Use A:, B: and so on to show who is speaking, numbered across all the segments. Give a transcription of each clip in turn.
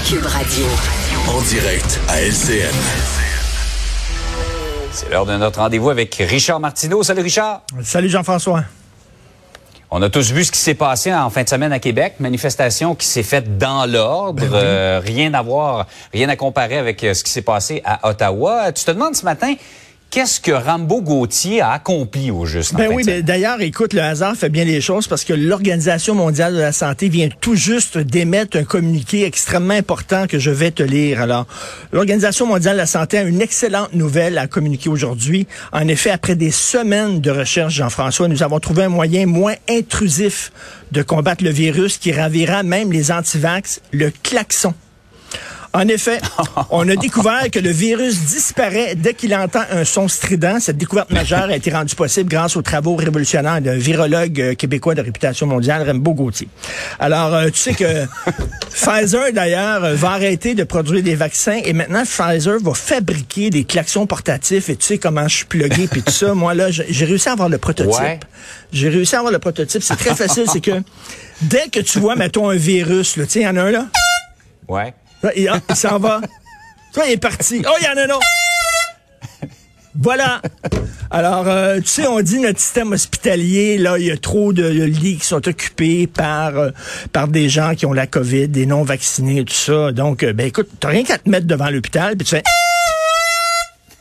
A: Cube Radio.
B: En direct à LCN.
C: C'est l'heure de notre rendez-vous avec Richard Martineau. Salut Richard.
D: Salut Jean-François.
C: On a tous vu ce qui s'est passé en fin de semaine à Québec. Manifestation qui s'est faite dans l'ordre.
D: Ben oui.
C: Euh, rien à voir, rien à comparer avec euh, ce qui s'est passé à Ottawa. Tu te demandes ce matin, qu'est-ce que Rambo Gauthier a accompli au juste? en
D: Ben oui,
C: de
D: ben, d'ailleurs, écoute, le hasard fait bien les choses parce que l'Organisation mondiale de la santé vient tout juste d'émettre un communiqué extrêmement important que je vais te lire. Alors, l'Organisation mondiale de la santé a une excellente nouvelle à communiquer aujourd'hui. En effet, après des semaines de recherche, Jean-François, nous avons trouvé un moyen moins intrusif de combattre le virus qui ravira même les antivax, le klaxon. En effet, on a découvert que le virus disparaît dès qu'il entend un son strident. Cette découverte majeure a été rendue possible grâce aux travaux révolutionnaires d'un virologue euh, québécois de réputation mondiale, Rembo Gauthier. Alors, euh, tu sais que Pfizer, d'ailleurs, euh, va arrêter de produire des vaccins et maintenant, Pfizer va fabriquer des klaxons portatifs et tu sais comment je suis plugué puis tout ça. Moi, là, j'ai réussi à avoir le prototype.
C: Ouais.
D: J'ai réussi à avoir le prototype. C'est très facile, c'est que dès que tu vois, mettons, un virus, là, tu sais, il y en a un là,
C: Ouais.
D: Ah, il s'en va. Toi, il est parti. Oh, il y en a un autre. Voilà. Alors, euh, tu sais, on dit notre système hospitalier, là, il y a trop de lits qui sont occupés par euh, par des gens qui ont la COVID, des non vaccinés, tout ça. Donc, euh, ben écoute, t'as rien qu'à te mettre devant l'hôpital, puis tu fais.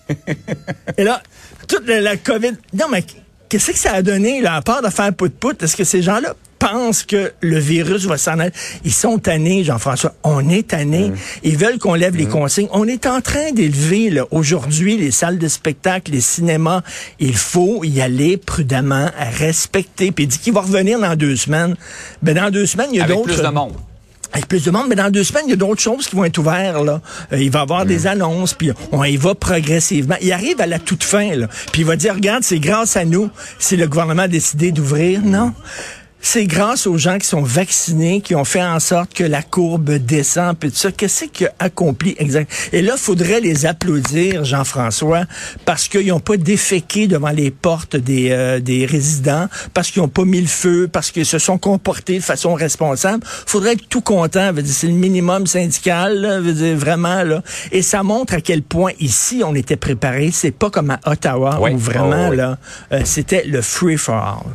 D: Et là, toute la, la COVID. Non, mais qu'est-ce que ça a donné, là, à part de faire pout-pout? Est-ce que ces gens-là pensent que le virus va s'en aller? Ils sont tannés, Jean-François. On est tannés. Ils veulent qu'on lève les consignes. On est en train d'élever, là, aujourd'hui, les salles de spectacle, les cinémas. Il faut y aller prudemment, respecter. Puis il dit qu'il va revenir dans deux semaines. Ben, dans deux semaines, il y a
C: Avec
D: d'autres.
C: plus de monde.
D: Avec plus de monde, mais dans deux semaines, il y a d'autres choses qui vont être ouvertes. Là. Euh, il va y avoir
C: Mm.
D: des annonces, puis on y va progressivement. Il arrive à la toute fin, là. puis il va dire, regarde, c'est grâce à nous si le gouvernement a décidé d'ouvrir. Non. C'est grâce aux gens qui sont vaccinés, qui ont fait en sorte que la courbe descend, puis tout ça. Qu'est-ce qu'il a accompli exact? Et là, faudrait les applaudir, Jean-François, parce qu'ils n'ont pas déféqué devant les portes des, euh, des résidents, parce qu'ils n'ont pas mis le feu, parce qu'ils se sont comportés de façon responsable. Faudrait être tout content. C'est le minimum syndical, là, veut dire, vraiment. Là. Et ça montre à quel point ici, on était préparé. C'est pas comme à Ottawa,
C: Oui.
D: où vraiment,
C: Oh, oui.
D: là, euh, c'était le free-for-all.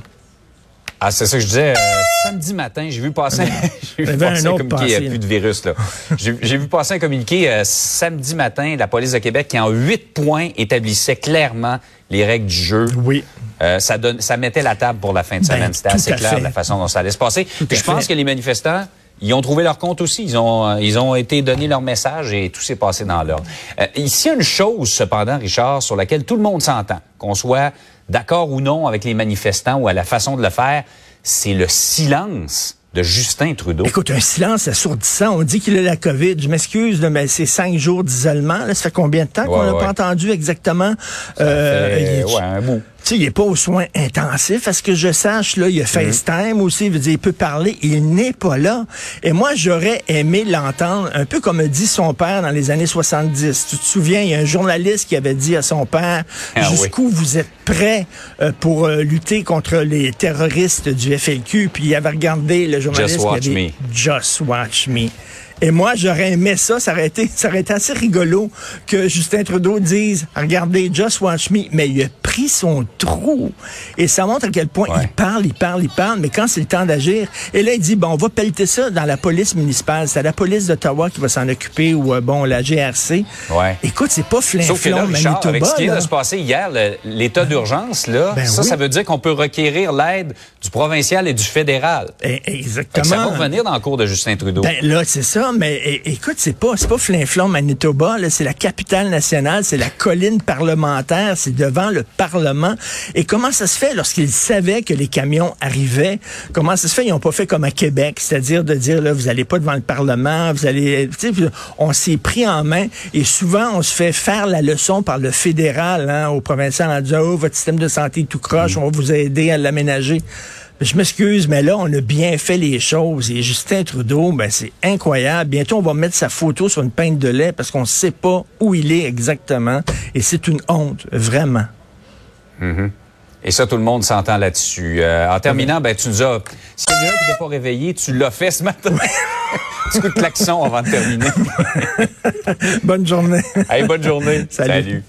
C: Ah, c'est ça que je disais. euh, samedi matin, j'ai vu passer, j'ai vu passer un communiqué. Il n'y a plus de virus, là. J'ai vu passer un communiqué euh, samedi matin de la police de Québec qui, en huit points, établissait clairement les règles du jeu.
D: Oui.
C: Euh, ça, donne, ça mettait la table pour la fin de
D: Ben,
C: semaine. C'était assez clair
D: fait.
C: de la façon dont ça allait se passer. Puis je pense
D: fait.
C: que les manifestants, ils ont trouvé leur compte aussi. Ils ont, euh, ils ont été donnés leur message et tout s'est passé dans l'ordre. Euh, ici, il y a une chose, cependant, Richard, sur laquelle tout le monde s'entend, qu'on soit d'accord ou non avec les manifestants ou à la façon de le faire, c'est le silence de Justin Trudeau.
D: Écoute, un silence assourdissant. On dit qu'il a la COVID. Je m'excuse, mais c'est cinq jours d'isolement. Ça fait combien de temps qu'on n'a
C: ouais.
D: pas entendu exactement?
C: Euh,
D: Euh, il est-
C: ouais, un bout.
D: Tu sais, il n'est pas aux soins intensifs. À ce que je sache, là, il y a FaceTime aussi. Il veut dire, il peut parler. Il n'est pas là. Et moi, j'aurais aimé l'entendre, un peu comme a dit son père dans les années 70. Tu te souviens, il y a un journaliste qui avait dit à son père,
C: Ah oui.
D: jusqu'où vous êtes prêt euh, pour euh, lutter contre les terroristes du FLQ? Puis il avait regardé le journaliste.
C: Just watch
D: avait-
C: me.
D: Just watch me. Et moi, j'aurais aimé ça. Ça aurait, été, ça aurait été assez rigolo que Justin Trudeau dise, regardez, just watch me. Mais il a pris son trou. Et ça montre à quel point
C: Ouais.
D: il parle, il parle, il parle. Mais quand c'est le temps d'agir, et là, il dit, bon, on va pelleter ça dans la police municipale. C'est la police d'Ottawa qui va s'en occuper ou, euh, bon, la GRC.
C: Ouais.
D: Écoute, c'est pas
C: Sauf que là,
D: flinflon,
C: Richard, avec ce
D: Manitoba.
C: qui vient de se passer hier, l'état d'urgence, là,
D: Ben
C: ça,
D: oui.
C: ça veut dire qu'on peut requérir l'aide du provincial et du fédéral.
D: Eh,
C: Fait que
D: Exactement.
C: ça va revenir dans le cours de Justin Trudeau.
D: Ben là, c'est ça, mais é- écoute, c'est pas pas Flinflon Manitoba, c'est la capitale nationale, c'est la colline parlementaire, c'est devant le Parlement. Et comment ça se fait lorsqu'ils savaient que les camions arrivaient? Comment ça se fait? Ils ont pas fait comme à Québec, c'est-à-dire de dire là vous allez pas devant le Parlement, vous allez tu sais, puis on s'est pris en main et souvent on se fait faire la leçon par le fédéral hein, au provincial en disant oh votre système de santé est tout croche, on va vous aider à l'aménager. Je m'excuse, mais là, on a bien fait les choses. Et Justin Trudeau, ben, c'est incroyable. Bientôt, on va mettre sa photo sur une pinte de lait parce qu'on ne sait pas où il est exactement. Et c'est une honte, vraiment.
C: Et ça, tout le monde s'entend là-dessus. Euh, en terminant, ben, tu nous as... Si quelqu'un qui n'était pas réveillé, tu l'as fait ce matin. Petit coup de klaxon avant de terminer.
D: bonne journée.
C: Hey, bonne journée.
D: Salut.
C: Salut.